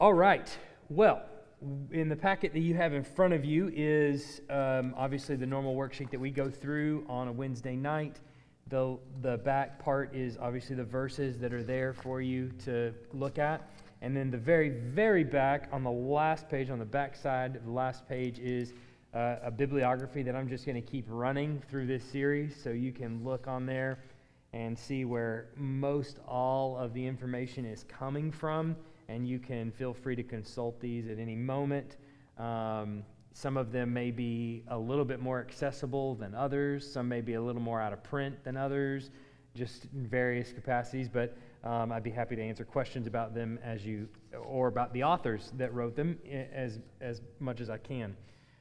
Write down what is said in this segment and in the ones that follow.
All right. Well, in the packet that you have in front of you is um, obviously the normal worksheet that we go through on a Wednesday night. The, the back part is obviously the verses that are there for you to look at. And then the very, very back on the last page, on the back side of the last page, is uh, a bibliography that I'm just going to keep running through this series so you can look on there and see where most all of the information is coming from and you can feel free to consult these at any moment. Um, some of them may be a little bit more accessible than others, some may be a little more out of print than others, just in various capacities. But um, I'd be happy to answer questions about them as you, or about the authors that wrote them as, as much as I can.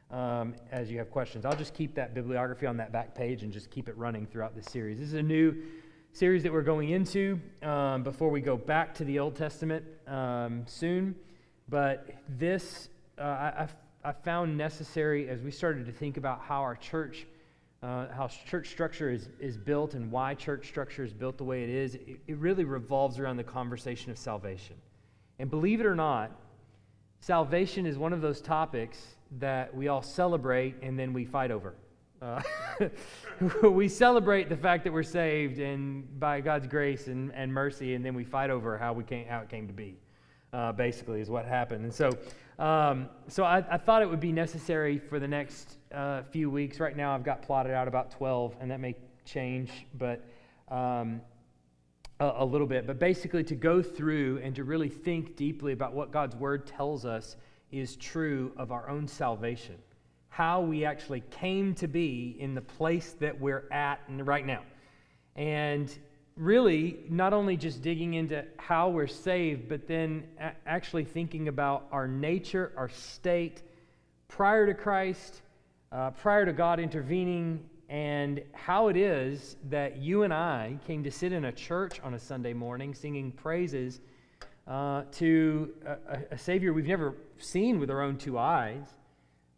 Um, as you have questions, I'll just keep that bibliography on that back page and just keep it running throughout this series. This is a new series that we're going into um, before we go back to the Old Testament um, soon. But this uh, I, I, found necessary as we started to think about how our church, uh, how church structure is, is built and why church structure is built the way it is. It, it really revolves around the conversation of salvation. And believe it or not, salvation is one of those topics that we all celebrate and then we fight over. Uh, we celebrate the fact that we're saved and by God's grace and, and mercy, and then we fight over how, we came, how it came to be, uh, basically, is what happened. And so, um, so I, I, thought it would be necessary for the next uh, few weeks. Right now, I've got plotted out about 12, and that may change, but um, a, a little bit. But basically, to go through and to really think deeply about what God's Word tells us is true of our own salvation how we actually came to be in the place that we're at right now. And really, not only just digging into how we're saved, but then actually thinking about our nature, our state prior to Christ, uh, prior to God intervening, and how it is that you and I came to sit in a church on a Sunday morning singing praises uh, to a, a, Savior we've never seen with our own two eyes.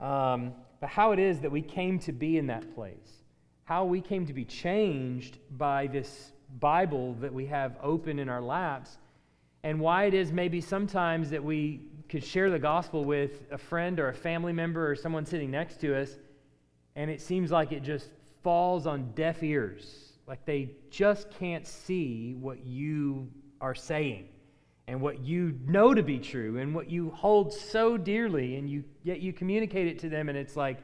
Um, but how it is that we came to be in that place, how we came to be changed by this Bible that we have open in our laps, and why it is maybe sometimes that we could share the gospel with a friend or a family member or someone sitting next to us, and it seems like it just falls on deaf ears. Like they just can't see what you are saying and what you know to be true and what you hold so dearly and you yet you communicate it to them and it's like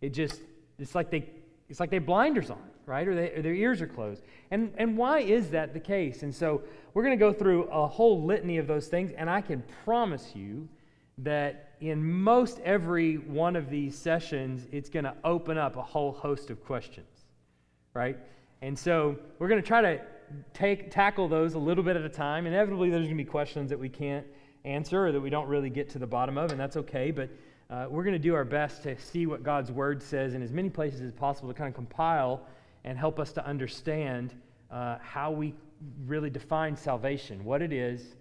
it just it's like they it's like they blinders on right? Or, they, or their ears are closed. And and why is that the case? And so we're going to go through a whole litany of those things and i can promise you that in most every one of these sessions it's going to open up a whole host of questions right? And so we're going to try to take, tackle those a little bit at a time. Inevitably, there's going to be questions that we can't answer or that we don't really get to the bottom of, and that's okay. But uh, we're going to do our best to see what God's Word says in as many places as possible to kind of compile and help us to understand uh, how we really define salvation, what it is,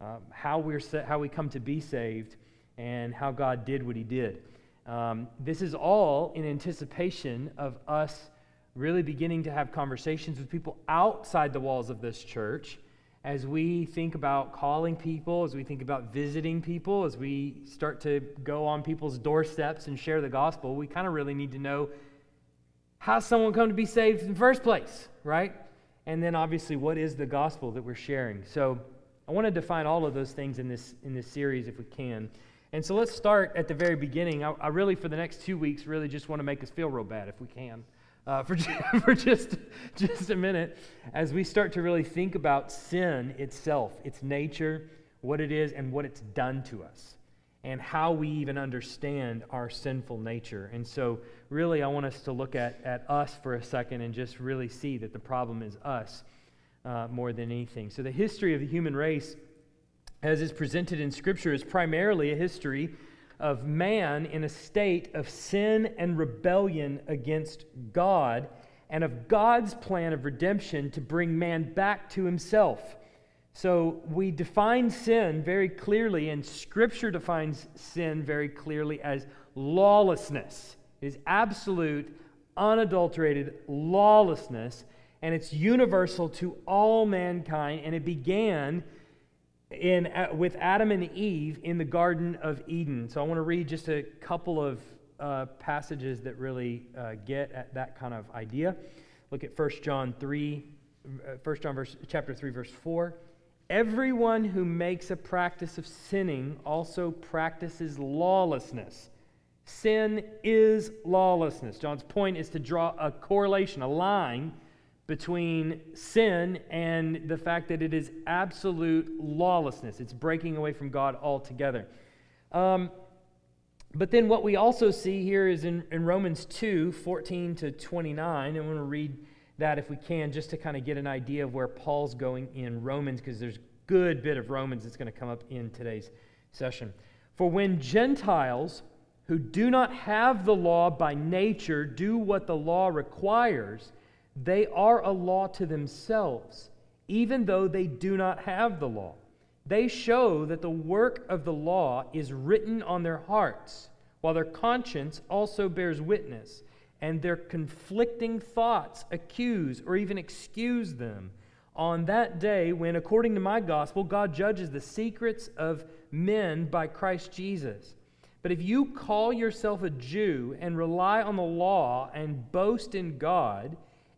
uh, how, we're sa- how we come to be saved, and how God did what He did. Um, this is all in anticipation of us really beginning to have conversations with people outside the walls of this church as we think about calling people, as we think about visiting people, as we start to go on people's doorsteps and share the gospel, we kind of really need to know how someone come to be saved in the first place, right? And then obviously what is the gospel that we're sharing. So I want to define all of those things in this in this series if we can. And so let's start at the very beginning. I, I really, for the next two weeks, really just want to make us feel real bad if we can uh, for, for just, just a minute as we start to really think about sin itself, its nature, what it is, and what it's done to us, and how we even understand our sinful nature. And so, really, I want us to look at, at us for a second and just really see that the problem is us uh, more than anything. So, the history of the human race, as is presented in Scripture, is primarily a history of man in a state of sin and rebellion against God and of God's plan of redemption to bring man back to himself. So we define sin very clearly, and Scripture defines sin very clearly as lawlessness. It is absolute, unadulterated lawlessness, and it's universal to all mankind, and it began in, with Adam and Eve in the Garden of Eden. So I want to read just a couple of uh, passages that really uh, get at that kind of idea. Look at 1 John 3, 1 uh, John verse, chapter 3, verse 4. Everyone who makes a practice of sinning also practices lawlessness. Sin is lawlessness. John's point is to draw a correlation, a line between sin and the fact that it is absolute lawlessness. It's breaking away from God altogether. Um, but then what we also see here is in, in Romans 2 14 to 29. And I want to read that if we can, just to kind of get an idea of where Paul's going in Romans, because there's a good bit of Romans that's going to come up in today's session. For when Gentiles who do not have the law by nature do what the law requires, they are a law to themselves, even though they do not have the law. They show that the work of the law is written on their hearts, while their conscience also bears witness, and their conflicting thoughts accuse or even excuse them. On that day, when, according to my gospel, God judges the secrets of men by Christ Jesus. But if you call yourself a Jew and rely on the law and boast in God,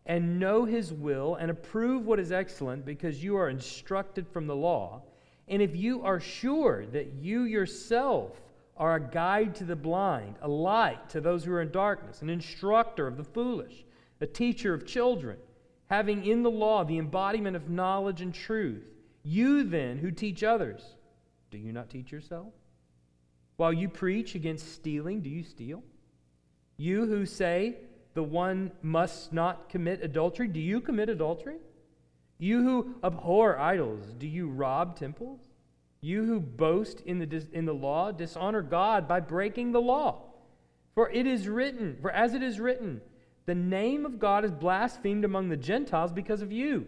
and know his will and approve what is excellent because you are instructed from the law, and if you are sure that you yourself are a guide to the blind, a light to those who are in darkness, an instructor of the foolish, a teacher of children, having in the law the embodiment of knowledge and truth, you then who teach others, do you not teach yourself? While you preach against stealing, do you steal? You who say, the one must not commit adultery. Do you commit adultery? You who abhor idols, do you rob temples? You who boast in the, in the law, dishonor God by breaking the law. For it is written, for as it is written, the name of God is blasphemed among the Gentiles because of you.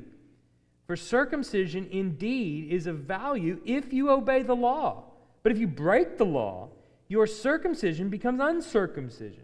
For circumcision indeed is of value if you obey the law. But if you break the law, your circumcision becomes uncircumcision.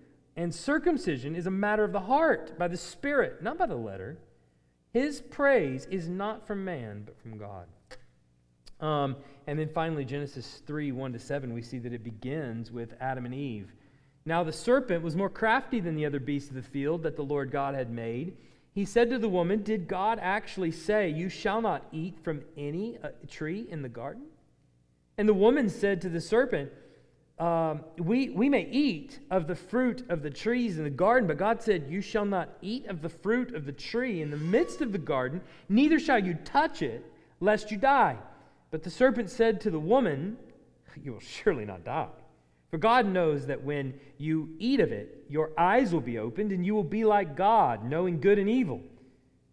and circumcision is a matter of the heart, by the Spirit, not by the letter. His praise is not from man, but from God. Um, and then finally, Genesis 3 1 to 7, we see that it begins with Adam and Eve. Now the serpent was more crafty than the other beasts of the field that the Lord God had made. He said to the woman, Did God actually say, You shall not eat from any uh, tree in the garden? And the woman said to the serpent, um, we, we may eat of the fruit of the trees in the garden, but God said, You shall not eat of the fruit of the tree in the midst of the garden, neither shall you touch it, lest you die. But the serpent said to the woman, You will surely not die. For God knows that when you eat of it, your eyes will be opened, and you will be like God, knowing good and evil.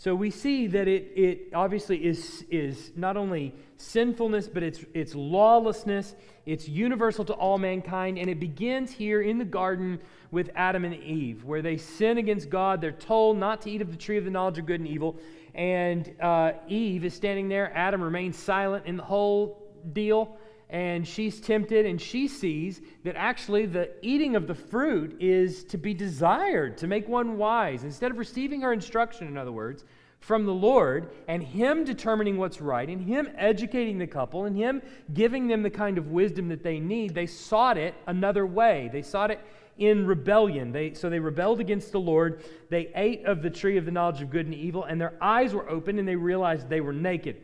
So we see that it, it obviously is, is not only sinfulness, but it's, it's lawlessness. It's universal to all mankind. And it begins here in the garden with Adam and Eve, where they sin against God. They're told not to eat of the tree of the knowledge of good and evil. And uh, Eve is standing there. Adam remains silent in the whole deal and she's tempted and she sees that actually the eating of the fruit is to be desired to make one wise. Instead of receiving her instruction, in other words, from the Lord and Him determining what's right and Him educating the couple and Him giving them the kind of wisdom that they need, they sought it another way. They sought it in rebellion. They, so they rebelled against the Lord. They ate of the tree of the knowledge of good and evil, and their eyes were opened and they realized they were naked.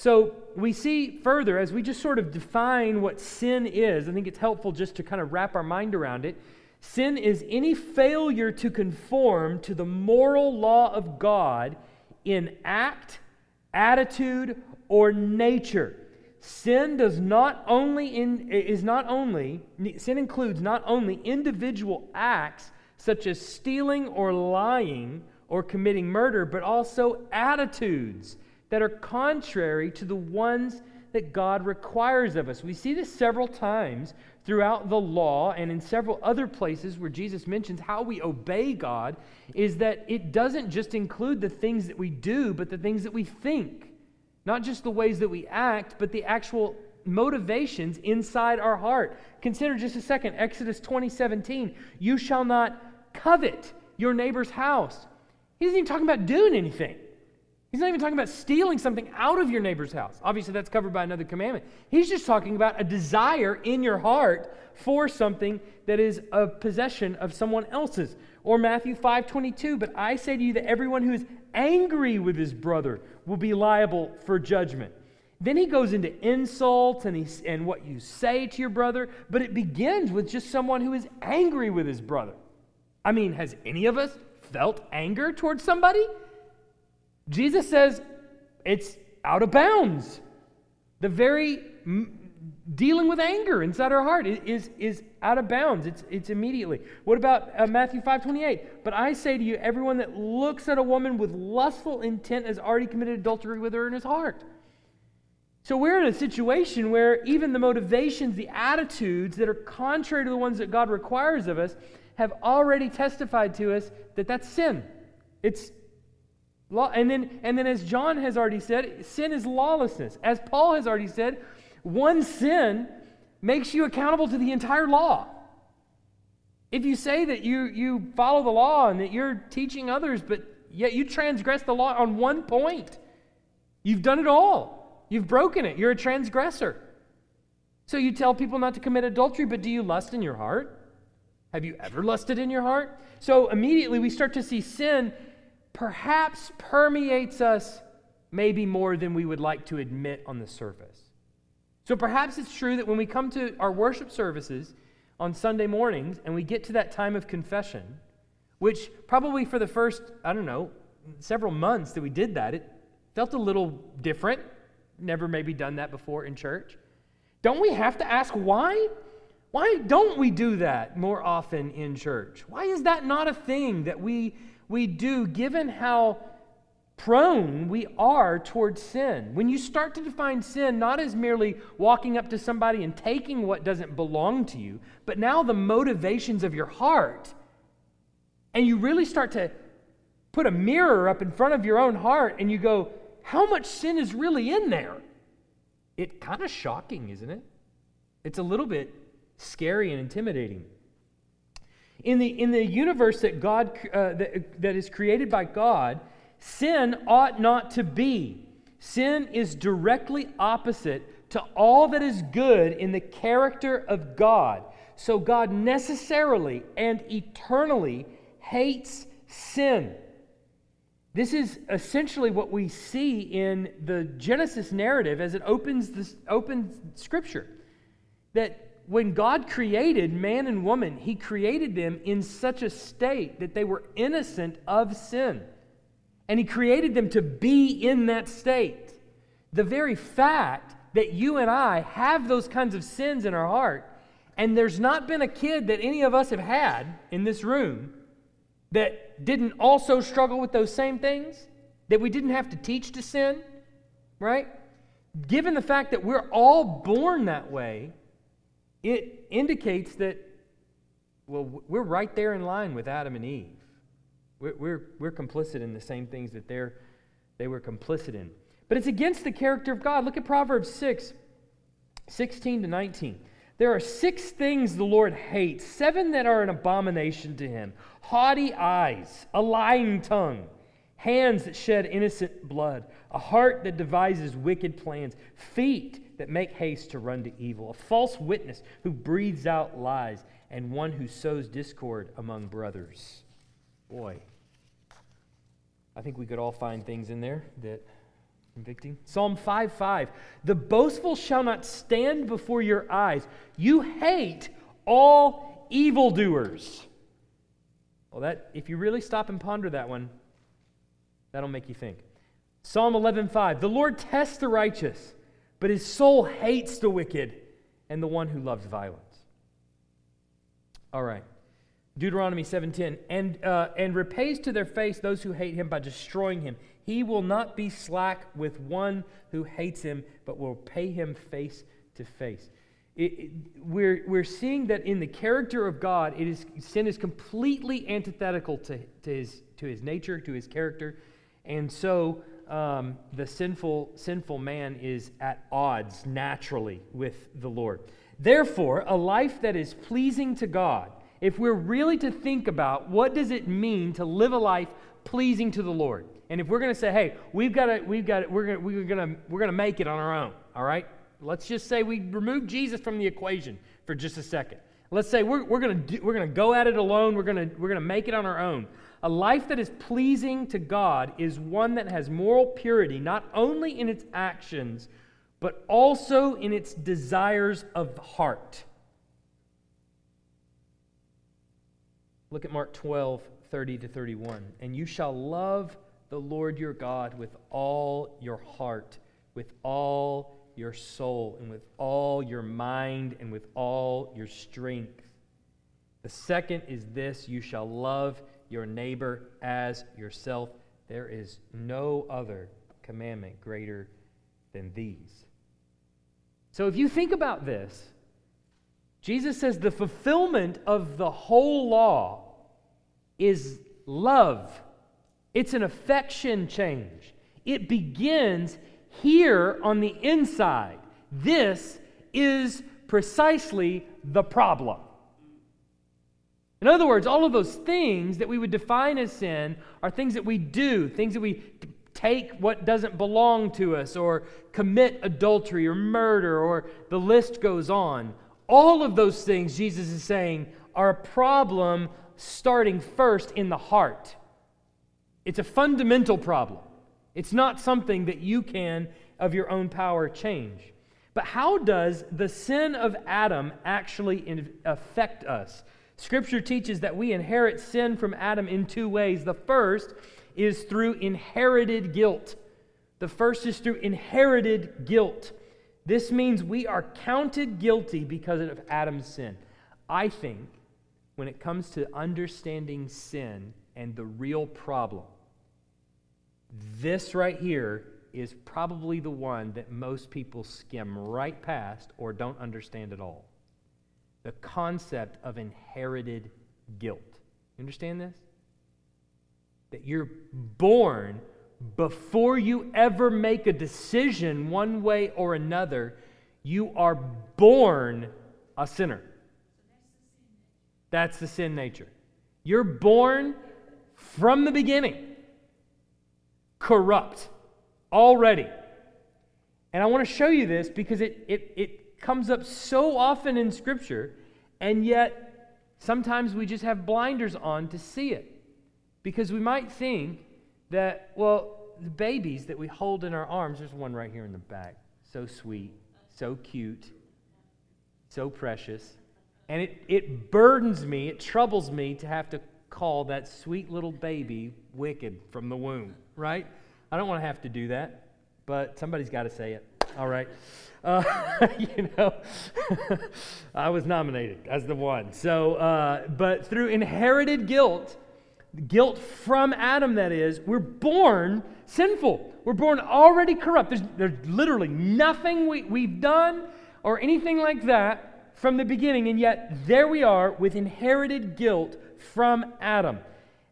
So we see further, as we just sort of define what sin is, I think it's helpful just to kind of wrap our mind around it, Sin is any failure to conform to the moral law of God in act, attitude, or nature. Sin does not only in, is not only sin includes not only individual acts such as stealing or lying or committing murder, but also attitudes that are contrary to the ones that God requires of us. We see this several times throughout the law and in several other places where Jesus mentions how we obey God is that it doesn't just include the things that we do, but the things that we think. Not just the ways that we act, but the actual motivations inside our heart. Consider just a second Exodus 20 17. You shall not covet your neighbor's house. He isn't even talking about doing anything. He's not even talking about stealing something out of your neighbor's house. Obviously, that's covered by another commandment. He's just talking about a desire in your heart for something that is a possession of someone else's. Or Matthew 5 22, but I say to you that everyone who is angry with his brother will be liable for judgment. Then he goes into insults and, and what you say to your brother, but it begins with just someone who is angry with his brother. I mean, has any of us felt anger towards somebody? Jesus says it's out of bounds. The very dealing with anger inside our heart is, is out of bounds. It's, it's immediately. What about uh, Matthew 5 28? But I say to you, everyone that looks at a woman with lustful intent has already committed adultery with her in his heart. So we're in a situation where even the motivations, the attitudes that are contrary to the ones that God requires of us have already testified to us that that's sin. It's And then, and then as John has already said, sin is lawlessness. As Paul has already said, one sin makes you accountable to the entire law. If you say that you, you follow the law and that you're teaching others, but yet you transgress the law on one point, you've done it all. You've broken it. You're a transgressor. So you tell people not to commit adultery, but do you lust in your heart? Have you ever lusted in your heart? So immediately we start to see sin perhaps permeates us maybe more than we would like to admit on the surface. So perhaps it's true that when we come to our worship services on Sunday mornings and we get to that time of confession, which probably for the first, I don't know, several months that we did that, it felt a little different. Never maybe done that before in church. Don't we have to ask why? Why don't we do that more often in church? Why is that not a thing that we, we do given how prone we are towards sin. When you start to define sin not as merely walking up to somebody and taking what doesn't belong to you, but now the motivations of your heart, and you really start to put a mirror up in front of your own heart and you go, how much sin is really in there? It's kind of shocking, isn't it? It's a little bit scary and intimidating. In the, in the universe that God uh, that, that is created by God, Sin ought not to be. Sin is directly opposite to all that is good in the character of God. So God necessarily and eternally hates sin. This is essentially what we see in the Genesis narrative as it opens this opens scripture. That when God created man and woman, he created them in such a state that they were innocent of sin and He created them to be in that state. The very fact that you and I have those kinds of sins in our heart, and there's not been a kid that any of us have had in this room that didn't also struggle with those same things, that we didn't have to teach to sin, right? Given the fact that we're all born that way, it indicates that, well, we're right there in line with Adam and Eve. We're, we're, we're complicit in the same things that they're, they were complicit in. But it's against the character of God. Look at Proverbs 6 16 to 19. There are six things the Lord hates, seven that are an abomination to him haughty eyes, a lying tongue, hands that shed innocent blood, a heart that devises wicked plans, feet that make haste to run to evil, a false witness who breathes out lies, and one who sows discord among brothers. Boy, I think we could all find things in there that convicting. Psalm 5 5. The boastful shall not stand before your eyes. You hate all evildoers. Well, that if you really stop and ponder that one, that'll make you think. Psalm 11:5 The Lord tests the righteous, but his soul hates the wicked and the one who loves violence. All right. Deuteronomy 7:10 and uh, and repays to their face those who hate him by destroying him. He will not be slack with one who hates him, but will pay him face to face. It, it, we're, we're seeing that in the character of God, it is, sin is completely antithetical to, to, his, to his nature, to his character. And so um, the sinful, sinful man is at odds naturally with the Lord. Therefore, a life that is pleasing to God, if we're really to think about what does it mean to live a life pleasing to the Lord, and if we're going to say, hey, we've got to, we've got to, we're going we're to, we're to make it on our own, all right? Let's just say we remove Jesus from the equation for just a second. Let's say we're, we're going to we're to go at it alone. We're going to we're to make it on our own. A life that is pleasing to God is one that has moral purity, not only in its actions, but also in its desires of heart. Look at Mark 12, 30 to 31. And you shall love the Lord your God with all your heart, with all your soul and with all your mind and with all your strength. The second is this you shall love your neighbor as yourself. There is no other commandment greater than these. So if you think about this, Jesus says the fulfillment of the whole law is love. It's an affection change. It begins here on the inside. This is precisely the problem. In other words, all of those things that we would define as sin are things that we do, things that we take what doesn't belong to us, or commit adultery or murder, or the list goes on. All of those things, Jesus is saying, are a problem starting first in the heart. It's a fundamental problem. It's not something that you can, of your own power, change. But how does the sin of Adam actually affect us? Scripture teaches that we inherit sin from Adam in two ways. The first is through inherited guilt. The first is through inherited guilt. This means we are counted guilty because of Adam's sin. I think when it comes to understanding sin and the real problem, this right here is probably the one that most people skim right past or don't understand at all. The concept of inherited guilt. You understand this? That you're born before you ever make a decision one way or another, you are born a sinner. That's the sin nature. You're born from the beginning corrupt already. And I want to show you this because it, it, it comes up so often in Scripture, and yet sometimes we just have blinders on to see it. Because we might think that, well, the babies that we hold in our arms, there's one right here in the back, so sweet, so cute, so precious. And it, it burdens me, it troubles me to have to call that sweet little baby wicked from the womb, right? I don't want to have to do that, but somebody's got to say it. All right. Uh, you know, I was nominated as the one. So, uh, but through inherited guilt, guilt from Adam, that is, we're born sinful. We're born already corrupt. There's, there's literally nothing we, we've done or anything like that from the beginning, and yet there we are with inherited guilt from Adam.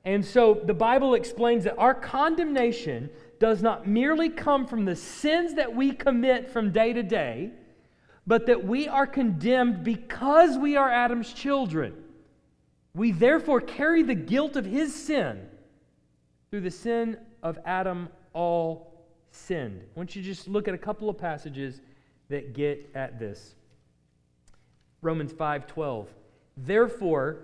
And so the Bible explains that our condemnation does not merely come from the sins that we commit from day to day, but that we are condemned because we are Adam's children. We therefore carry the guilt of his sin. Through the sin of Adam, all sinned. I want you to just look at a couple of passages that get at this. Romans 5:12. Therefore,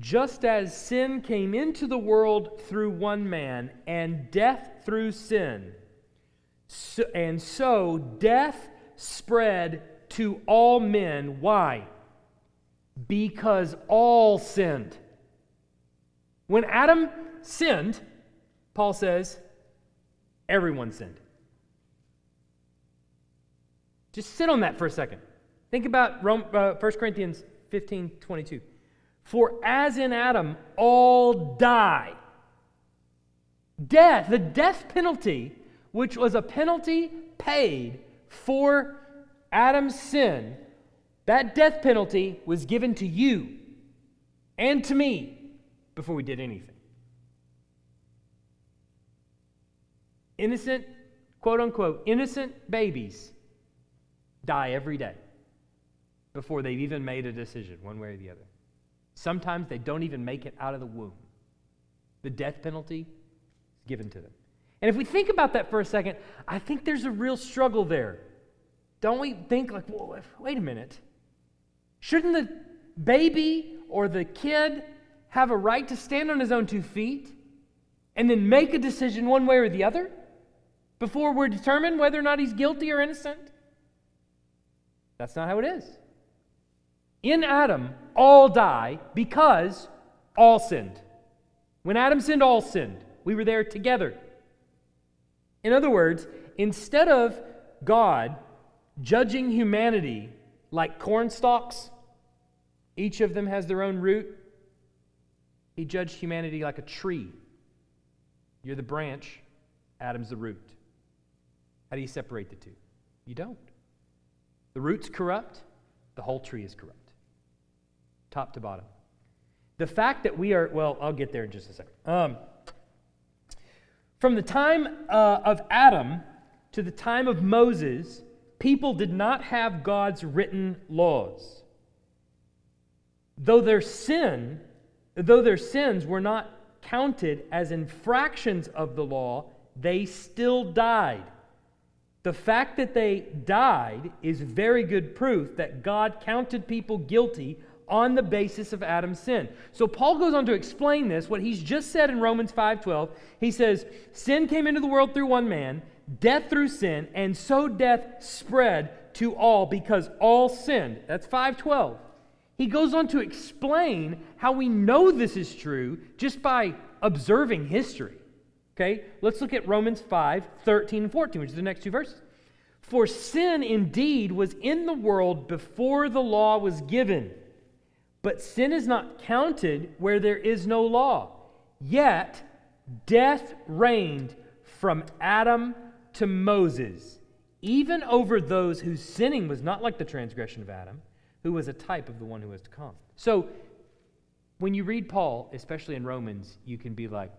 just as sin came into the world through one man, and death through sin, so, and so death spread to all men. Why? because all sinned. When Adam sinned, Paul says, everyone sinned. Just sit on that for a second. Think about Rome, uh, 1 Corinthians 15 22. For as in Adam all die, death, the death penalty, which was a penalty paid for Adam's sin, that death penalty was given to you and to me before we did anything. Innocent, quote unquote, innocent babies die every day before they've even made a decision, one way or the other. Sometimes they don't even make it out of the womb. The death penalty is given to them. And if we think about that for a second, I think there's a real struggle there. Don't we think, like, wait a minute. Shouldn't the baby or the kid have a right to stand on his own two feet and then make a decision one way or the other before we're determined whether or not he's guilty or innocent? That's not how it is. In Adam, all die because all sinned. When Adam sinned, all sinned. We were there together. In other words, instead of God judging humanity like corn stalks, each of them has their own root, he judged humanity like a tree. You're the branch, Adam's the root. How do you separate the two? You don't. The root's corrupt, the whole tree is corrupt top to bottom. The fact that we are, well, I'll get there in just a second. Um, from the time uh, of Adam to the time of Moses, people did not have God's written laws. Though their sin, though their sins were not counted as infractions of the law, they still died. The fact that they died is very good proof that God counted people guilty on the basis of Adam's sin. So Paul goes on to explain this, what he's just said in Romans 5:12. He says, "Sin came into the world through one man, death through sin, and so death spread to all because all sinned." That's 5:12. He goes on to explain how we know this is true just by observing history. Okay? Let's look at Romans 5, 13 and 14, which is the next two verses. For sin indeed was in the world before the law was given but sin is not counted where there is no law. Yet, death reigned from Adam to Moses, even over those whose sinning was not like the transgression of Adam, who was a type of the one who was to come. So, when you read Paul, especially in Romans, you can be like,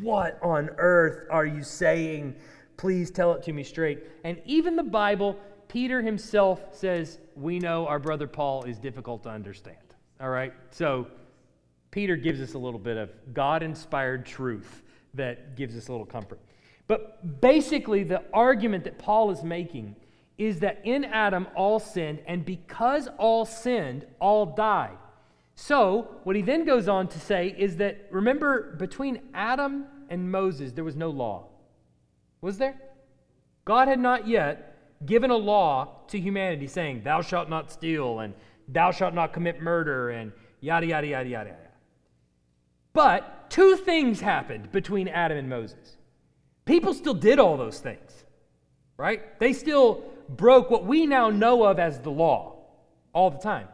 What on earth are you saying? Please tell it to me straight. And even the Bible, Peter himself says, We know our brother Paul is difficult to understand. All right? So Peter gives us a little bit of God inspired truth that gives us a little comfort. But basically, the argument that Paul is making is that in Adam all sinned, and because all sinned, all died. So, what he then goes on to say is that remember, between Adam and Moses, there was no law. Was there? God had not yet given a law to humanity saying, Thou shalt not steal, and thou shalt not commit murder, and yada, yada, yada, yada, yada. But two things happened between Adam and Moses. People still did all those things, right? They still broke what we now know of as the law all the time.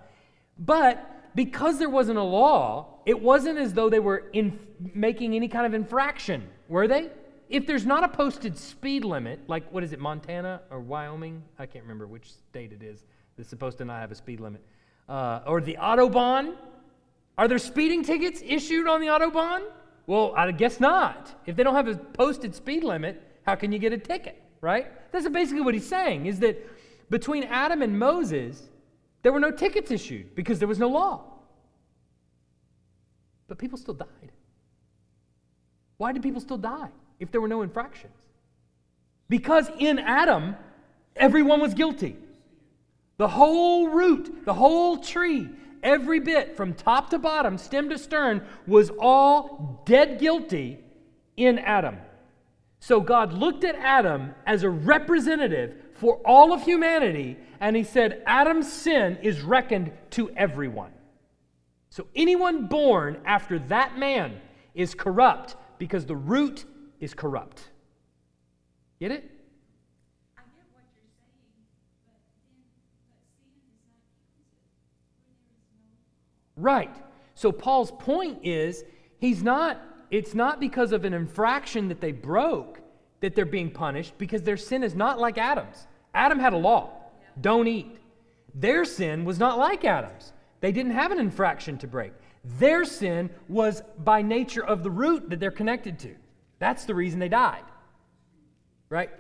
But because there wasn't a law, it wasn't as though they were in making any kind of infraction, were they? If there's not a posted speed limit, like what is it, Montana or Wyoming? I can't remember which state it is that's supposed to not have a speed limit uh, or the Autobahn. Are there speeding tickets issued on the Autobahn? Well, I guess not. If they don't have a posted speed limit, how can you get a ticket, right? That's basically what he's saying is that between Adam and Moses, there were no tickets issued because there was no law. But people still died. Why did people still die if there were no infractions? Because in Adam, everyone was guilty. The whole root, the whole tree, every bit from top to bottom, stem to stern, was all dead guilty in Adam. So God looked at Adam as a representative for all of humanity, and he said, Adam's sin is reckoned to everyone. So anyone born after that man is corrupt because the root is corrupt. Get it? I get what you're saying, but then, but sin is not counted where there is no Right. So Paul's point is he's not it's not because of an infraction that they broke that they're being punished because their sin is not like Adam's. Adam had a law. Don't eat. Their sin was not like Adam's. They didn't have an infraction to break. Their sin was by nature of the root that they're connected to. That's the reason they died. Right?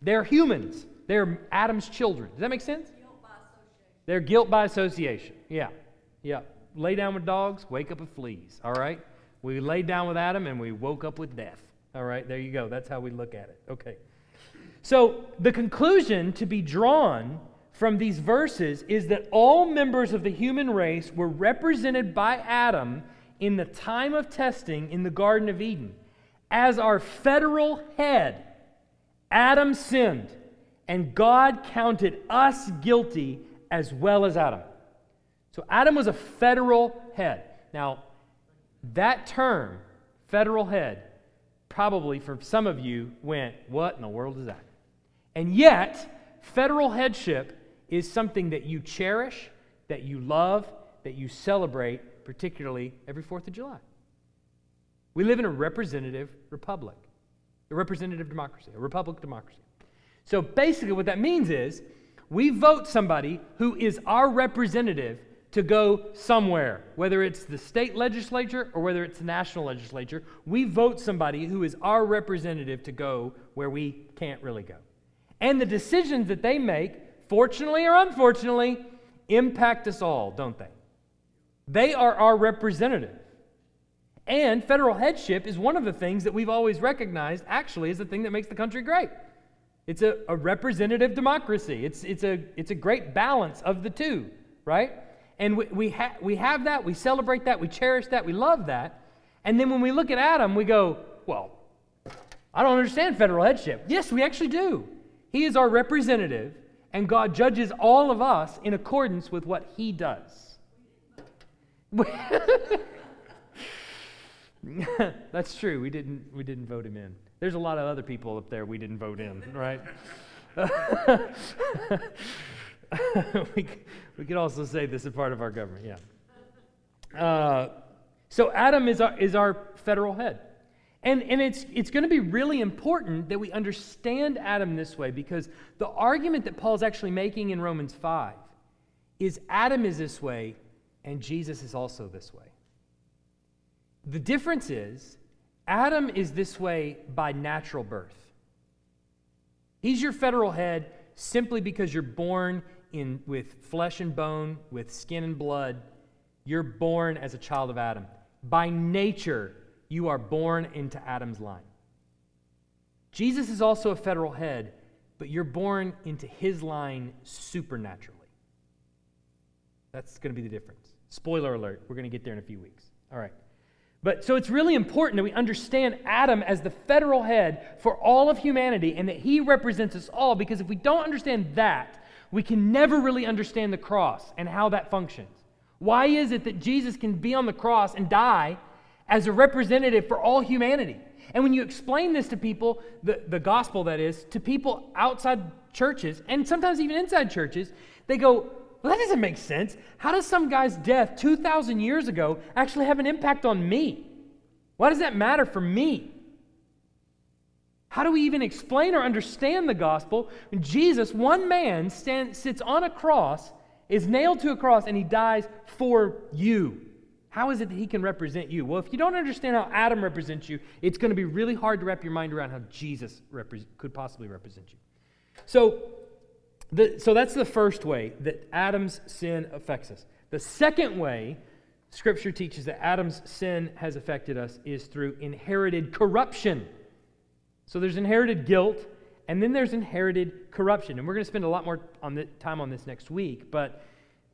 They're humans. They're Adam's children. Does that make sense? They're guilt by association. Yeah. Yeah. Lay down with dogs, wake up with fleas. All right? We laid down with Adam and we woke up with death. All right? There you go. That's how we look at it. Okay. So, the conclusion to be drawn from these verses is that all members of the human race were represented by Adam in the time of testing in the Garden of Eden. As our federal head, Adam sinned, and God counted us guilty as well as Adam. So, Adam was a federal head. Now, that term, federal head, probably for some of you went, What in the world is that? And yet, federal headship is something that you cherish, that you love, that you celebrate, particularly every 4th of July. We live in a representative republic, a representative democracy, a republic democracy. So basically, what that means is we vote somebody who is our representative to go somewhere, whether it's the state legislature or whether it's the national legislature. We vote somebody who is our representative to go where we can't really go. And the decisions that they make, fortunately or unfortunately, impact us all, don't they? They are our representative. And federal headship is one of the things that we've always recognized actually is the thing that makes the country great. It's a, a representative democracy. It's, it's, a, it's a great balance of the two, right? And we, we, ha- we have that, we celebrate that, we cherish that, we love that. And then when we look at Adam, we go, well, I don't understand federal headship. Yes, we actually do. He is our representative, and God judges all of us in accordance with what he does. That's true. We didn't, we didn't vote him in. There's a lot of other people up there we didn't vote in, right? we, we could also say this is part of our government, yeah. Uh, so Adam is our, is our federal head. And, and it's, it's going to be really important that we understand Adam this way because the argument that Paul's actually making in Romans 5 is Adam is this way and Jesus is also this way. The difference is Adam is this way by natural birth. He's your federal head simply because you're born in, with flesh and bone, with skin and blood. You're born as a child of Adam. By nature, you are born into Adam's line. Jesus is also a federal head, but you're born into his line supernaturally. That's going to be the difference. Spoiler alert, we're going to get there in a few weeks. All right. But so it's really important that we understand Adam as the federal head for all of humanity and that he represents us all because if we don't understand that, we can never really understand the cross and how that functions. Why is it that Jesus can be on the cross and die as a representative for all humanity? And when you explain this to people, the, the gospel that is, to people outside churches and sometimes even inside churches, they go, well, that doesn't make sense. How does some guy's death 2,000 years ago actually have an impact on me? Why does that matter for me? How do we even explain or understand the gospel when Jesus, one man, stand, sits on a cross, is nailed to a cross, and he dies for you? How is it that he can represent you? Well, if you don't understand how Adam represents you, it's going to be really hard to wrap your mind around how Jesus repre- could possibly represent you. So, the, so that's the first way that Adam's sin affects us. The second way Scripture teaches that Adam's sin has affected us is through inherited corruption. So there's inherited guilt, and then there's inherited corruption. And we're going to spend a lot more on the, time on this next week, but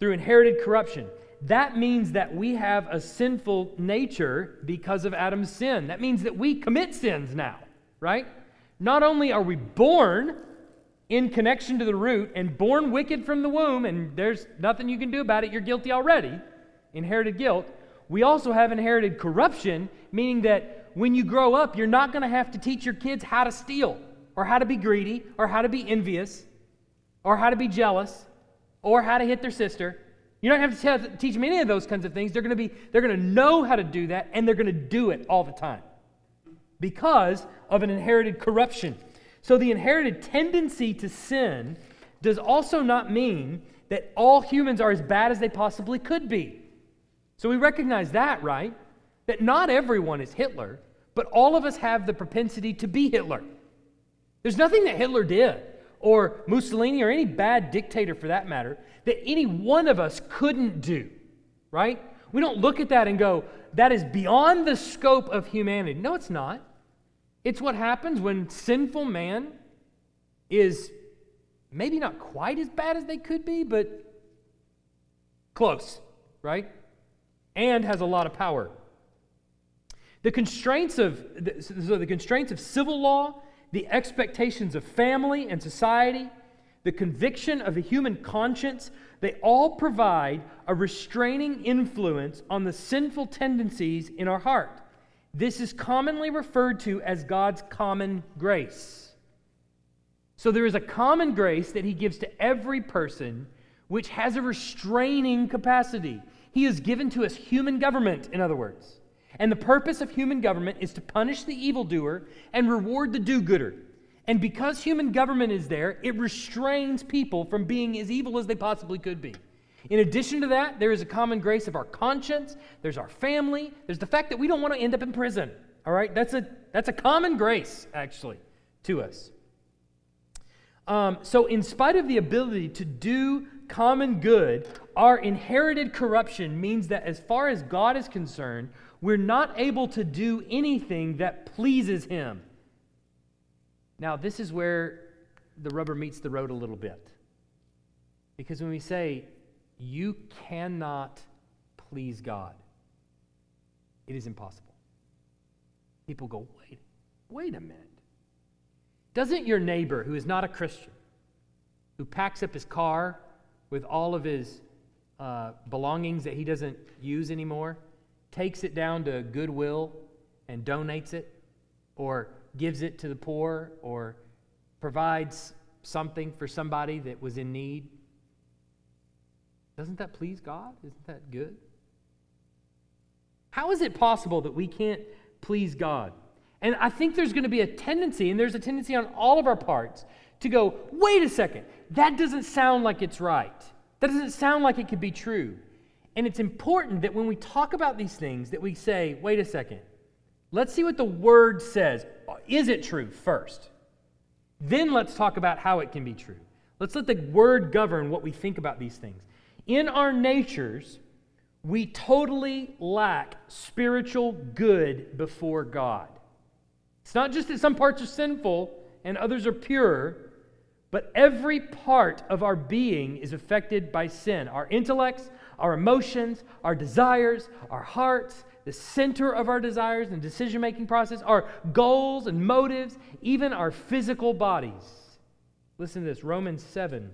through inherited corruption. That means that we have a sinful nature because of Adam's sin. That means that we commit sins now, right? Not only are we born in connection to the root and born wicked from the womb, and there's nothing you can do about it, you're guilty already, inherited guilt, we also have inherited corruption, meaning that when you grow up, you're not going to have to teach your kids how to steal, or how to be greedy, or how to be envious, or how to be jealous, or how to hit their sister. You don't have to teach them any of those kinds of things. They're going to be they're going to know how to do that and they're going to do it all the time because of an inherited corruption. So the inherited tendency to sin does also not mean that all humans are as bad as they possibly could be. So we recognize that, right? That not everyone is Hitler, but all of us have the propensity to be Hitler. There's nothing that Hitler did or Mussolini or any bad dictator for that matter that any one of us couldn't do, right? We don't look at that and go, that is beyond the scope of humanity. No, it's not. It's what happens when sinful man is maybe not quite as bad as they could be, but close, right? And has a lot of power. The constraints of so the constraints of civil law, the expectations of family and society, the conviction of the human conscience, they all provide a restraining influence on the sinful tendencies in our heart. This is commonly referred to as God's common grace. So there is a common grace that He gives to every person which has a restraining capacity. He has given to us human government, in other words. And the purpose of human government is to punish the evildoer and reward the do gooder. And because human government is there, it restrains people from being as evil as they possibly could be. In addition to that, there is a common grace of our conscience, there's our family, there's the fact that we don't want to end up in prison. All right? That's a, that's a common grace, actually, to us. Um, so, in spite of the ability to do common good, our inherited corruption means that as far as God is concerned, we're not able to do anything that pleases Him. Now, this is where the rubber meets the road a little bit. Because when we say, you cannot please God, it is impossible. People go, wait, wait a minute. Doesn't your neighbor who is not a Christian, who packs up his car with all of his uh, belongings that he doesn't use anymore, takes it down to Goodwill and donates it, or gives it to the poor or provides something for somebody that was in need, doesn't that please God? Isn't that good? How is it possible that we can't please God? And I think there's going to be a tendency, and there's a tendency on all of our parts, to go, wait a second, that doesn't sound like it's right. That doesn't sound like it could be true. And it's important that when we talk about these things, that we say, wait a second, let's see what the word says is it true first? Then let's talk about how it can be true. Let's let the word govern what we think about these things. In our natures, we totally lack spiritual good before God. It's not just that some parts are sinful and others are pure, but every part of our being is affected by sin. Our intellects, our emotions, our desires, our hearts, the center of our desires and decision making process, our goals and motives, even our physical bodies. Listen to this Romans 7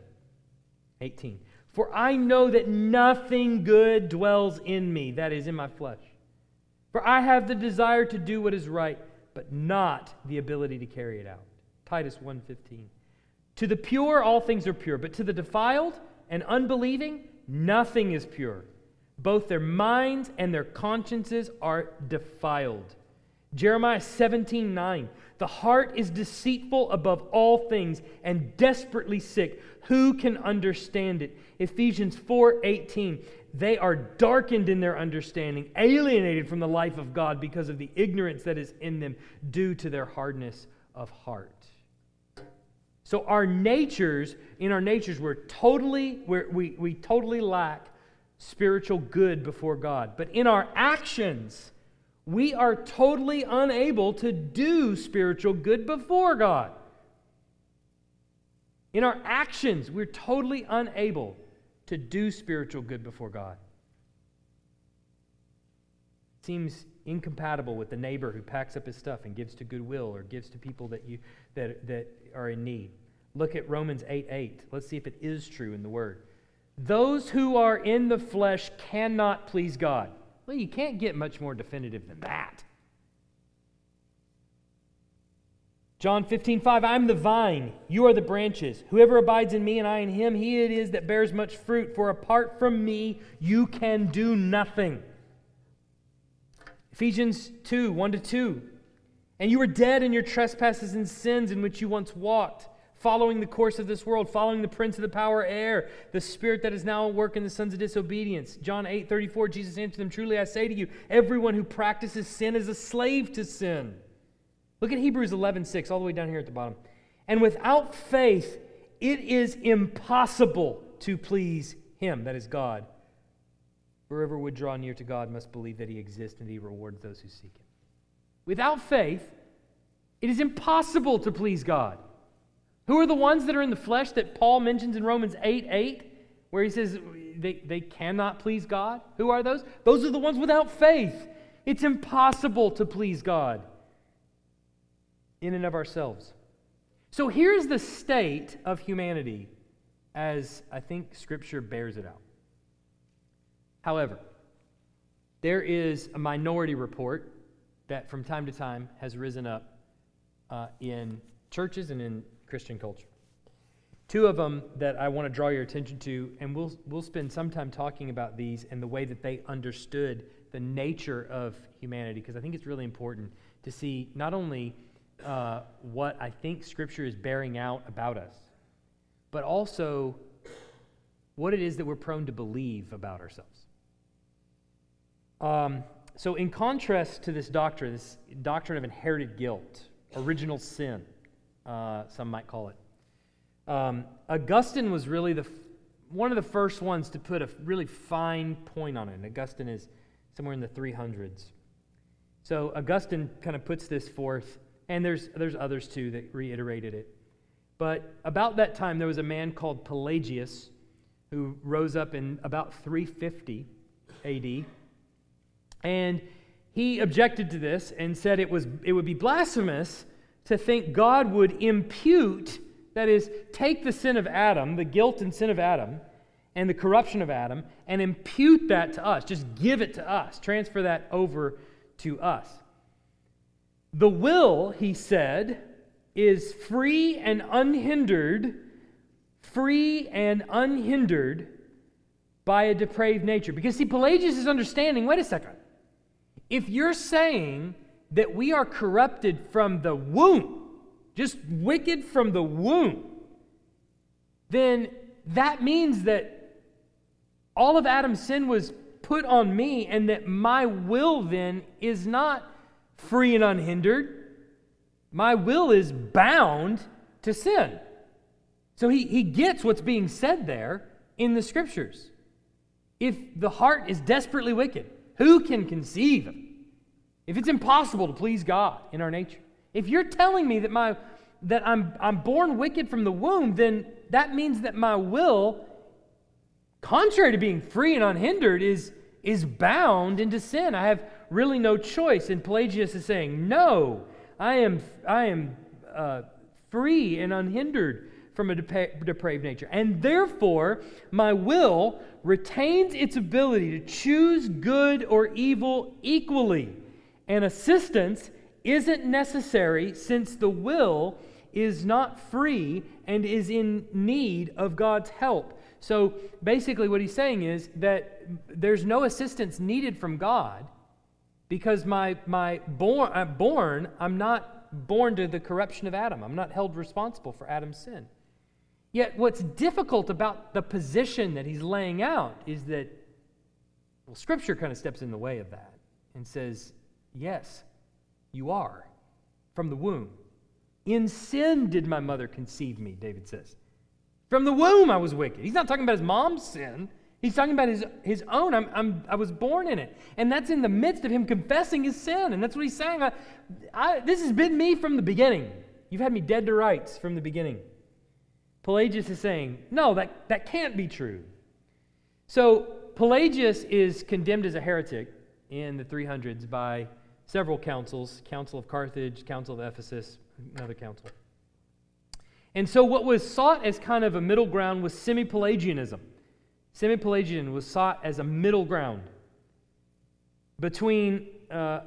18. For I know that nothing good dwells in me, that is, in my flesh. For I have the desire to do what is right, but not the ability to carry it out. Titus 1:15. To the pure all things are pure, but to the defiled and unbelieving nothing is pure both their minds and their consciences are defiled. Jeremiah 17 9. The heart is deceitful above all things and desperately sick. Who can understand it? Ephesians 4 18. They are darkened in their understanding, alienated from the life of God because of the ignorance that is in them due to their hardness of heart. So our natures, in our natures, we're totally, we're, we, we totally lack spiritual good before God. But in our actions, we are totally unable to do spiritual good before God. In our actions, we're totally unable to do spiritual good before God. It seems incompatible with the neighbor who packs up his stuff and gives to goodwill or gives to people that, you, that, that are in need. Look at Romans 8 8. Let's see if it is true in the Word. Those who are in the flesh cannot please God. Well, you can't get much more definitive than that. John 15, 5, I'm the vine, you are the branches. Whoever abides in me and I in him, he it is that bears much fruit, for apart from me, you can do nothing. Ephesians 2, 1 to 2. And you were dead in your trespasses and sins in which you once walked, following the course of this world, following the prince of the power air, the spirit that is now at work in the sons of disobedience. John 8, 34, Jesus answered them, Truly I say to you, everyone who practices sin is a slave to sin. Look at Hebrews 11, 6, all the way down here at the bottom. And without faith, it is impossible to please him, that is God. Whoever would draw near to God must believe that he exists and he rewards those who seek him. Without faith, it is impossible to please God. Who are the ones that are in the flesh that Paul mentions in Romans 8 8, where he says they, they cannot please God? Who are those? Those are the ones without faith. It's impossible to please God in and of ourselves. So here's the state of humanity as I think Scripture bears it out. However, there is a minority report that from time to time has risen up uh, in churches and in Christian culture. Two of them that I want to draw your attention to, and we'll, we'll spend some time talking about these and the way that they understood the nature of humanity, because I think it's really important to see not only uh, what I think Scripture is bearing out about us, but also what it is that we're prone to believe about ourselves. Um, so, in contrast to this doctrine, this doctrine of inherited guilt, original sin, uh, some might call it, um, Augustine was really the one of the first ones to put a really fine point on it. And Augustine is somewhere in the 300s. So Augustine kind of puts this forth, and there's, there's others too that reiterated it. But about that time, there was a man called Pelagius who rose up in about 350 AD and he objected to this and said it, was, it would be blasphemous to think God would impute, that is, take the sin of Adam, the guilt and sin of Adam, and the corruption of Adam, and impute that to us. Just give it to us, transfer that over to us. The will, he said, is free and unhindered, free and unhindered by a depraved nature. Because, see, Pelagius is understanding wait a second. If you're saying that we are corrupted from the womb, just wicked from the womb, then that means that all of Adam's sin was put on me, and that my will then is not free and unhindered. My will is bound to sin. So he, he gets what's being said there in the scriptures. If the heart is desperately wicked, who can conceive if it's impossible to please God in our nature? If you're telling me that my that I'm I'm born wicked from the womb, then that means that my will, contrary to being free and unhindered, is is bound into sin. I have really no choice. And Pelagius is saying, no, I am I am uh, free and unhindered from a depraved nature. And therefore, my will retains its ability to choose good or evil equally. And assistance isn't necessary since the will is not free and is in need of God's help. So basically, what he's saying is that there's no assistance needed from God because my, my born, I'm born, I'm not born to the corruption of Adam. I'm not held responsible for Adam's sin. Yet, what's difficult about the position that he's laying out is that, well, Scripture kind of steps in the way of that and says, yes, you are from the womb. In sin did my mother conceive me, David says. From the womb I was wicked. He's not talking about his mom's sin. He's talking about his, his own. I'm, I'm, I was born in it. And that's in the midst of him confessing his sin. And that's what he's saying. I, I, this has been me from the beginning. You've had me dead to rights from the beginning. Pelagius is saying, no, that, that can't be true. So Pelagius is condemned as a heretic in the 300s by several councils Council of Carthage, Council of Ephesus, another council. And so what was sought as kind of a middle ground was semi Pelagianism. Semi Pelagian was sought as a middle ground. between uh,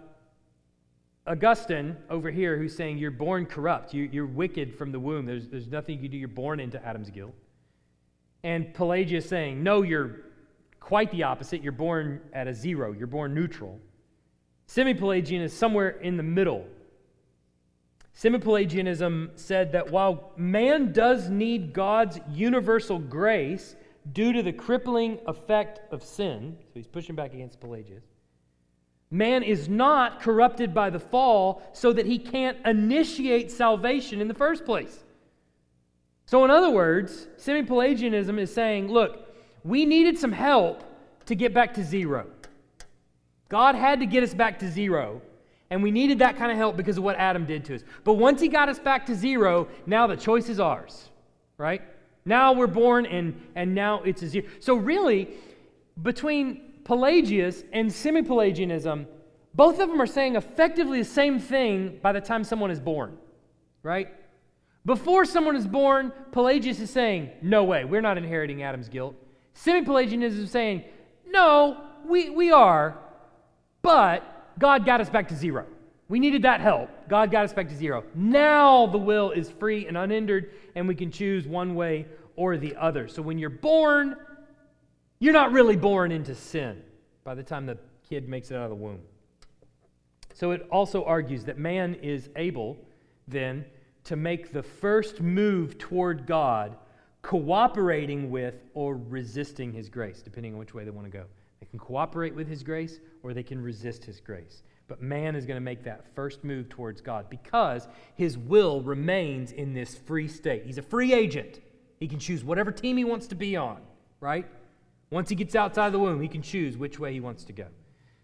Augustine over here, who's saying you're born corrupt, you, you're wicked from the womb, there's, there's nothing you can do, you're born into Adam's guilt. And Pelagius saying, no, you're quite the opposite, you're born at a zero, you're born neutral. Semi Pelagian is somewhere in the middle. Semi Pelagianism said that while man does need God's universal grace due to the crippling effect of sin, so he's pushing back against Pelagius, Man is not corrupted by the fall so that he can't initiate salvation in the first place. So, in other words, semi Pelagianism is saying, look, we needed some help to get back to zero. God had to get us back to zero, and we needed that kind of help because of what Adam did to us. But once he got us back to zero, now the choice is ours, right? Now we're born, and, and now it's a zero. So, really, between Pelagius and semi Pelagianism, both of them are saying effectively the same thing by the time someone is born, right? Before someone is born, Pelagius is saying, No way, we're not inheriting Adam's guilt. Semi Pelagianism is saying, No, we, we are, but God got us back to zero. We needed that help. God got us back to zero. Now the will is free and unhindered, and we can choose one way or the other. So when you're born, you're not really born into sin by the time the kid makes it out of the womb. So it also argues that man is able then to make the first move toward God, cooperating with or resisting his grace, depending on which way they want to go. They can cooperate with his grace or they can resist his grace. But man is going to make that first move towards God because his will remains in this free state. He's a free agent. He can choose whatever team he wants to be on, right? Once he gets outside the womb, he can choose which way he wants to go.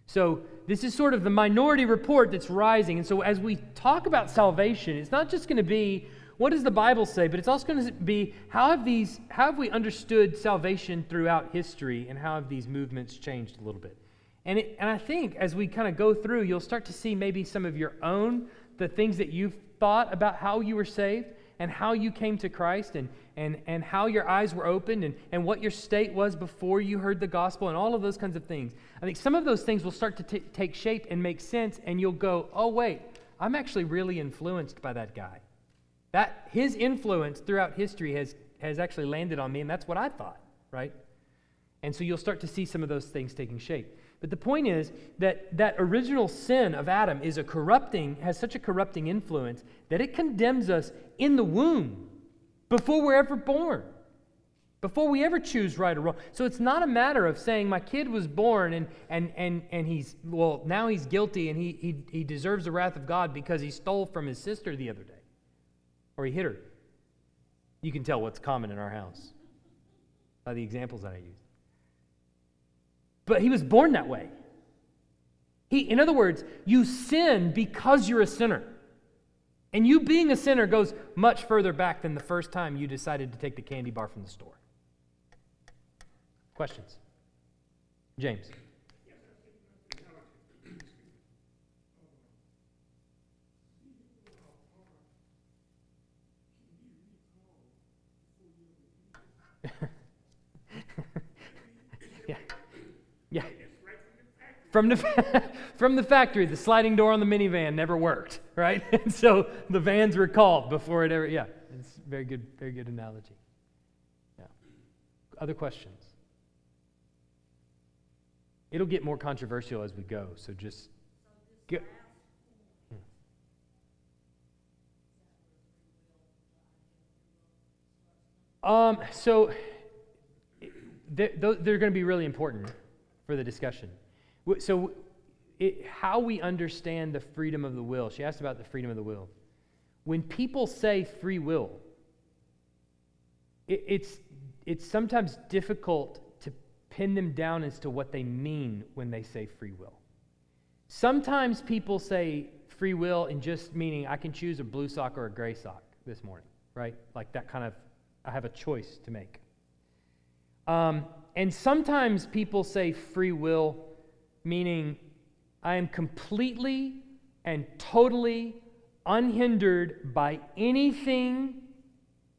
So, this is sort of the minority report that's rising. And so, as we talk about salvation, it's not just going to be what does the Bible say, but it's also going to be how have these how have we understood salvation throughout history and how have these movements changed a little bit. And it, and I think as we kind of go through, you'll start to see maybe some of your own the things that you've thought about how you were saved and how you came to Christ and, and, and how your eyes were opened and, and what your state was before you heard the gospel and all of those kinds of things. I think some of those things will start to t- take shape and make sense, and you'll go, oh, wait, I'm actually really influenced by that guy. That his influence throughout history has, has actually landed on me, and that's what I thought, right? And so you'll start to see some of those things taking shape. But the point is that that original sin of Adam is a corrupting, has such a corrupting influence that it condemns us in the womb before we're ever born, before we ever choose right or wrong. So it's not a matter of saying my kid was born and, and, and, and he's, well, now he's guilty and he, he, he deserves the wrath of God because he stole from his sister the other day or he hit her. You can tell what's common in our house by the examples that I use. But he was born that way. He, in other words, you sin because you're a sinner. And you being a sinner goes much further back than the first time you decided to take the candy bar from the store. Questions? James. Yeah. Yeah. From the, from the factory, the sliding door on the minivan never worked, right? And so the vans were called before it ever, yeah. It's very good, very good analogy. Yeah. Other questions? It'll get more controversial as we go, so just go. Um, so they're, they're going to be really important for the discussion. So, it, how we understand the freedom of the will. She asked about the freedom of the will. When people say free will, it, it's, it's sometimes difficult to pin them down as to what they mean when they say free will. Sometimes people say free will in just meaning I can choose a blue sock or a gray sock this morning, right? Like that kind of, I have a choice to make. Um, and sometimes people say free will, meaning I am completely and totally unhindered by anything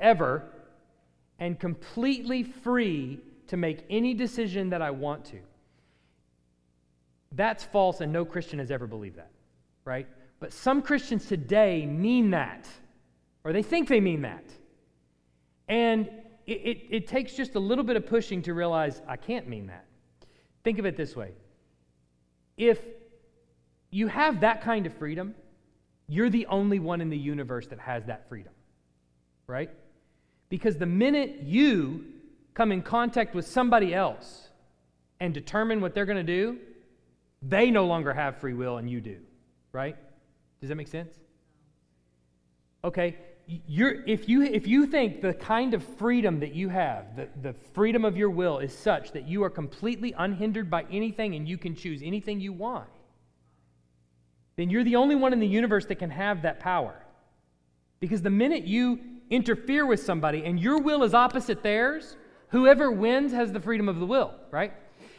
ever and completely free to make any decision that I want to. That's false, and no Christian has ever believed that, right? But some Christians today mean that, or they think they mean that. And it, it, it, takes just a little bit of pushing to realize I can't mean that. Think of it this way if you have that kind of freedom, you're the only one in the universe that has that freedom, right? Because the minute you come in contact with somebody else and determine what they're going to do, they no longer have free will and you do, right? Does that make sense? Okay, you're, if, you, if you think the kind of freedom that you have, the, the freedom of your will is such that you are completely unhindered by anything and you can choose anything you want, then you're the only one in the universe that can have that power. Because the minute you interfere with somebody and your will is opposite theirs, whoever wins has the freedom of the will, right?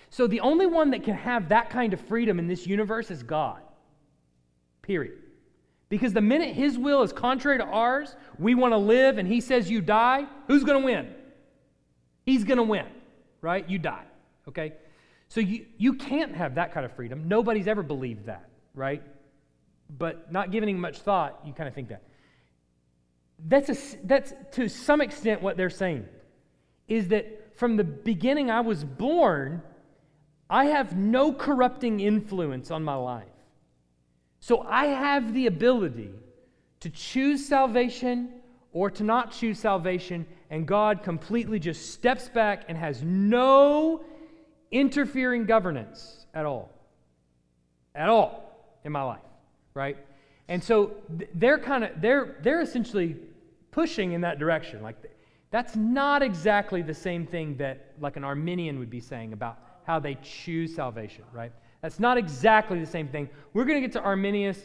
So the only one that can have that kind of freedom in this universe is God. Period. Because the minute his will is contrary to ours, we want to live and he says you die, who's going to win? He's going to win, right? You die, okay? So you, you can't have that kind of freedom. Nobody's ever believed that, right? But not giving much thought, you kind of think that. That's, a, that's to some extent what they're saying is that from the beginning I was born, I have no corrupting influence on my life. So I have the ability to choose salvation or to not choose salvation, and God completely just steps back and has no interfering governance at all. At all in my life, right? And so they're kind of they're they're essentially pushing in that direction. Like that's not exactly the same thing that like an Arminian would be saying about how they choose salvation, right? That's not exactly the same thing. We're going to get to Arminius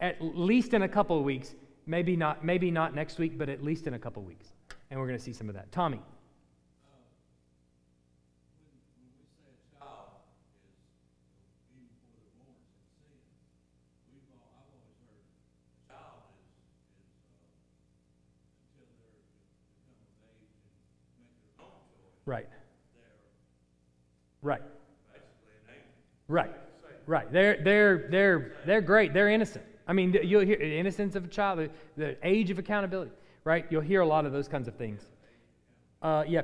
at least in a couple of weeks. Maybe not, maybe not next week, but at least in a couple of weeks. And we're going to see some of that. Tommy. Right. Right. Right. Right. They're, they're, they're, they're great. They're innocent. I mean, you'll hear innocence of a child, the, age of accountability, right? You'll hear a lot of those kinds of things. Uh, yeah.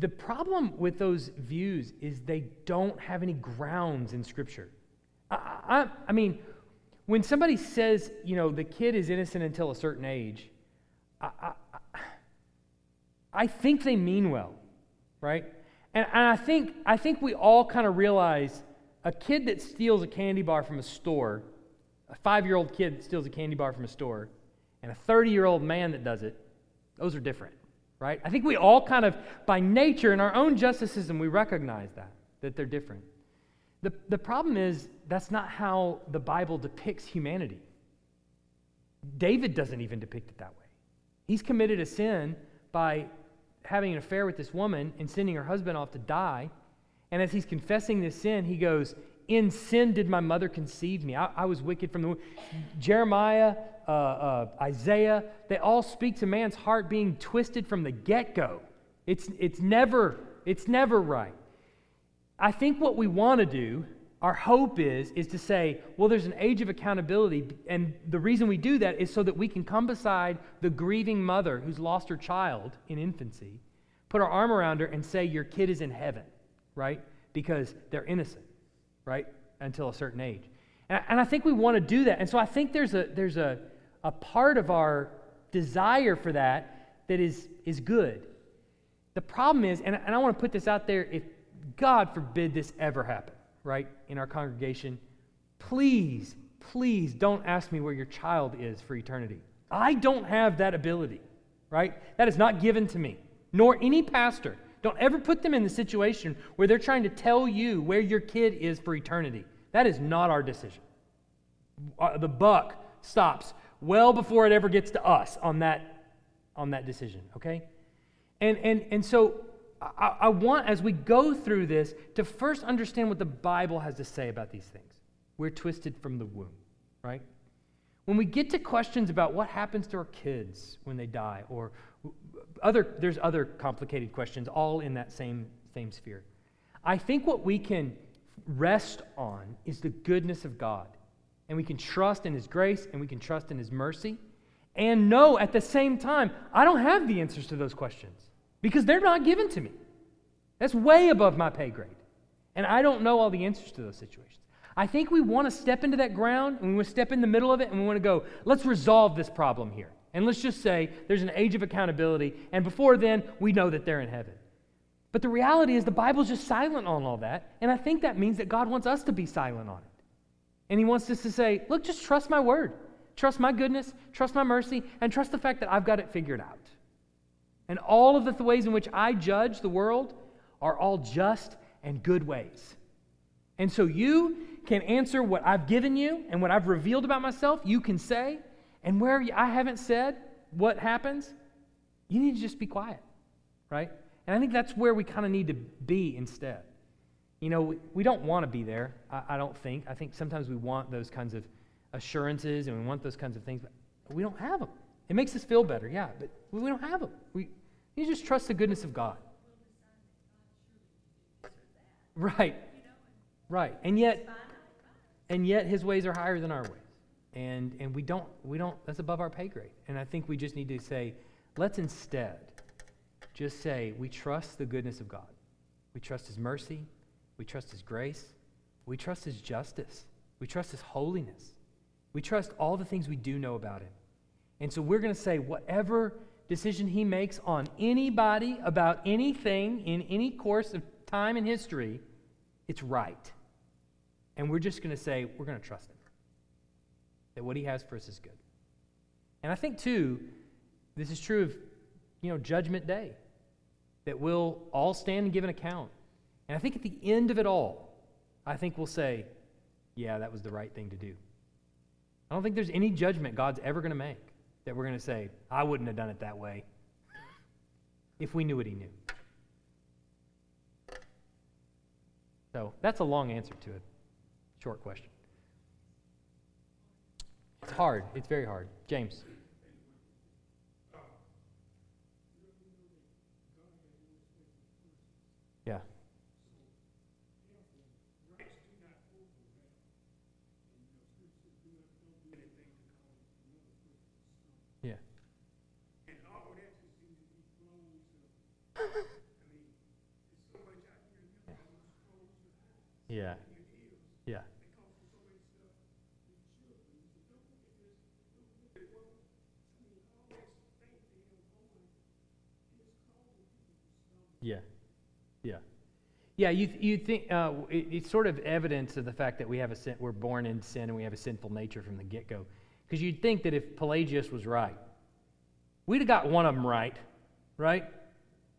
The problem with those views is they don't have any grounds in Scripture. I, I, I mean, when somebody says, you know, the kid is innocent until a certain age, I, I, I think they mean well, right? And, and I, think, I think we all kind of realize a kid that steals a candy bar from a store, a five year old kid that steals a candy bar from a store, and a 30 year old man that does it, those are different, right? I think we all kind of, by nature, in our own justice system, we recognize that, that they're different. The, the problem is, that's not how the Bible depicts humanity. David doesn't even depict it that way. He's committed a sin by having an affair with this woman and sending her husband off to die. And as he's confessing this sin, he goes, In sin did my mother conceive me. I, I was wicked from the womb. Jeremiah, uh, uh, Isaiah, they all speak to man's heart being twisted from the get go. It's, it's, never, it's never right. I think what we want to do, our hope is, is to say, well, there's an age of accountability. And the reason we do that is so that we can come beside the grieving mother who's lost her child in infancy, put our arm around her, and say, Your kid is in heaven, right? Because they're innocent, right? Until a certain age. And, and I think we want to do that. And so I think there's a, there's a, a part of our desire for that that is, is good. The problem is, and, and I want to put this out there if God forbid this ever happen, right, in our congregation, please, please don't ask me where your child is for eternity. I don't have that ability, right? That is not given to me, nor any pastor. Don't ever put them in the situation where they're trying to tell you where your kid is for eternity. That is not our decision. Uh, the buck stops well before it ever gets to us on that, on that decision, okay? And, and, and so I, I, want, as we go through this, to first understand what the Bible has to say about these things. We're twisted from the womb, right? When we get to questions about what happens to our kids when they die, or other, there's other complicated questions, all in that same, same sphere. I think what we can rest on is the goodness of God. And we can trust in His grace and we can trust in His mercy. And know at the same time, I don't have the answers to those questions because they're not given to me. That's way above my pay grade. And I don't know all the answers to those situations. I think we want to step into that ground and we want to step in the middle of it and we want to go, let's resolve this problem here. And let's just say there's an age of accountability, and before then, we know that they're in heaven. But the reality is, the Bible's just silent on all that, and I think that means that God wants us to be silent on it. And He wants us to say, look, just trust my word, trust my goodness, trust my mercy, and trust the fact that I've got it figured out. And all of the ways in which I judge the world are all just and good ways. And so you can answer what I've given you and what I've revealed about myself, you can say, and where I haven't said what happens, you need to just be quiet, right? And I think that's where we kind of need to be instead. You know, we, we don't want to be there, I, I, don't think. I think sometimes we want those kinds of assurances and we want those kinds of things, but we don't have them. It makes us feel better, yeah, but we don't have them. We, you just trust the goodness of God. Right. Right. And yet, and yet his ways are higher than our ways and, and we don't we don't that's above our pay grade. And i think we just need to say let's instead just say we trust the goodness of god. We trust his mercy. We trust his grace. We trust his justice. We trust his holiness. We trust all the things we do know about him. And so we're going to say whatever decision he makes on anybody about anything in any course of time in history it's right. And we're just going to say we're going to trust him that what he has for us is good. And I think, too, this is true of, you know, Judgment Day, that we'll all stand and give an account. And I think at the end of it all, I think we'll say, yeah, that was the right thing to do. I don't think there's any judgment God's ever going to make that we're going to say, I wouldn't have done it that way if we knew what he knew. So that's a long answer to a short question. It's hard. It's very hard. James. Yeah. Yeah. yeah. Yeah. Yeah. Yeah, you, you think uh, it, it's sort of evidence of the fact that we have a sin, we're born in sin and we have a sinful nature from the get go. Because you'd think that if Pelagius was right, we'd have got one of them right, right?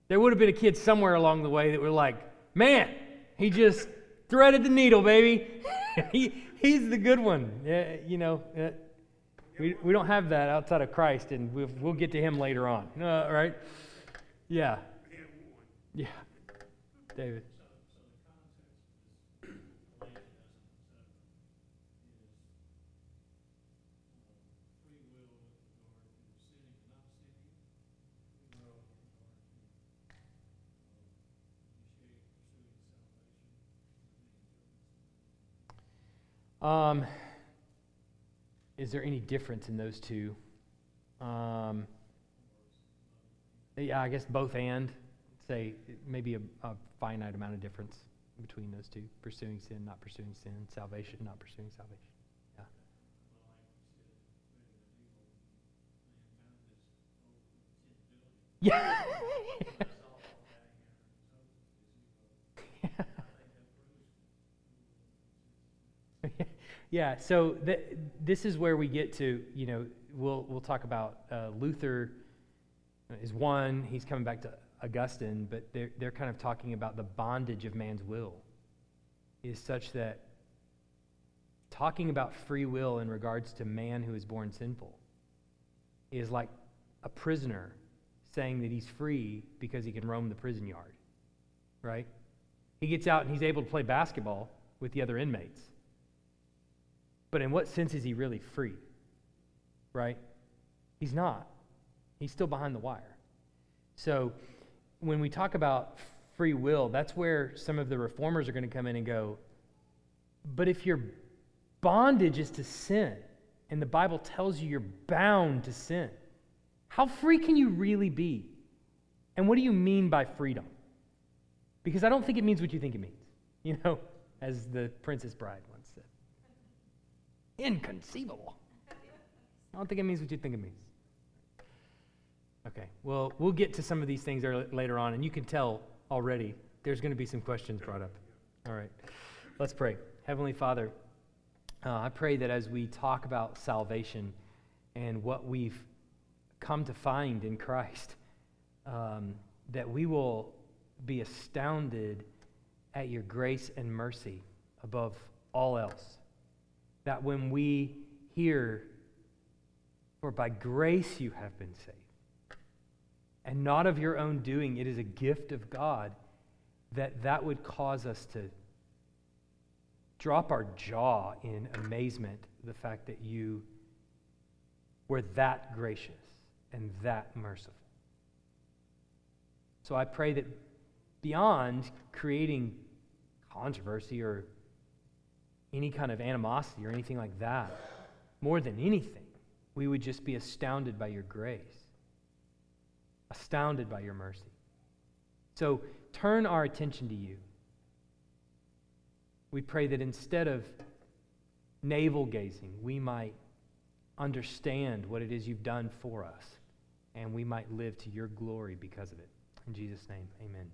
There would have been a kid somewhere along the way that were like, man, he just threaded the needle, baby. he, he's the good one. Uh, you know, uh, we, we don't have that outside of Christ, and we'll, we'll get to him later on, uh, right? Yeah. Yeah. David. Um, is there any difference in those two? Um, yeah, I guess both and say maybe a, a finite amount of difference between those two pursuing sin, not pursuing sin, salvation, not pursuing salvation. Yeah. Yeah. yeah. So th- this is where we get to. You know, we'll we'll talk about uh, Luther is one. He's coming back to Augustine, but they're, they're kind of talking about the bondage of man's will is such that talking about free will in regards to man who is born sinful is like a prisoner saying that he's free because he can roam the prison yard, right? He gets out and he's able to play basketball with the other inmates. But in what sense is he really free? Right? He's not. He's still behind the wire. So, when we talk about free will, that's where some of the reformers are going to come in and go, But if your bondage is to sin, and the Bible tells you you're bound to sin, how free can you really be? And what do you mean by freedom? Because I don't think it means what you think it means, you know, as the Princess Bride. Inconceivable. I don't think it means what you think it means. Okay, well, we'll get to some of these things later on, and you can tell already there's going to be some questions brought up. All right, let's pray. Heavenly Father, uh, I pray that as we talk about salvation and what we've come to find in Christ, um, that we will be astounded at your grace and mercy above all else. That when we hear, For by grace you have been saved, and not of your own doing, it is a gift of God, that that would cause us to drop our jaw in amazement the fact that you were that gracious and that merciful. So I pray that beyond creating controversy or any kind of animosity or anything like that, more than anything, we would just be astounded by your grace, astounded by your mercy. So turn our attention to you. We pray that instead of navel gazing, we might understand what it is you've done for us, and we might live to your glory because of it. In Jesus' name, amen.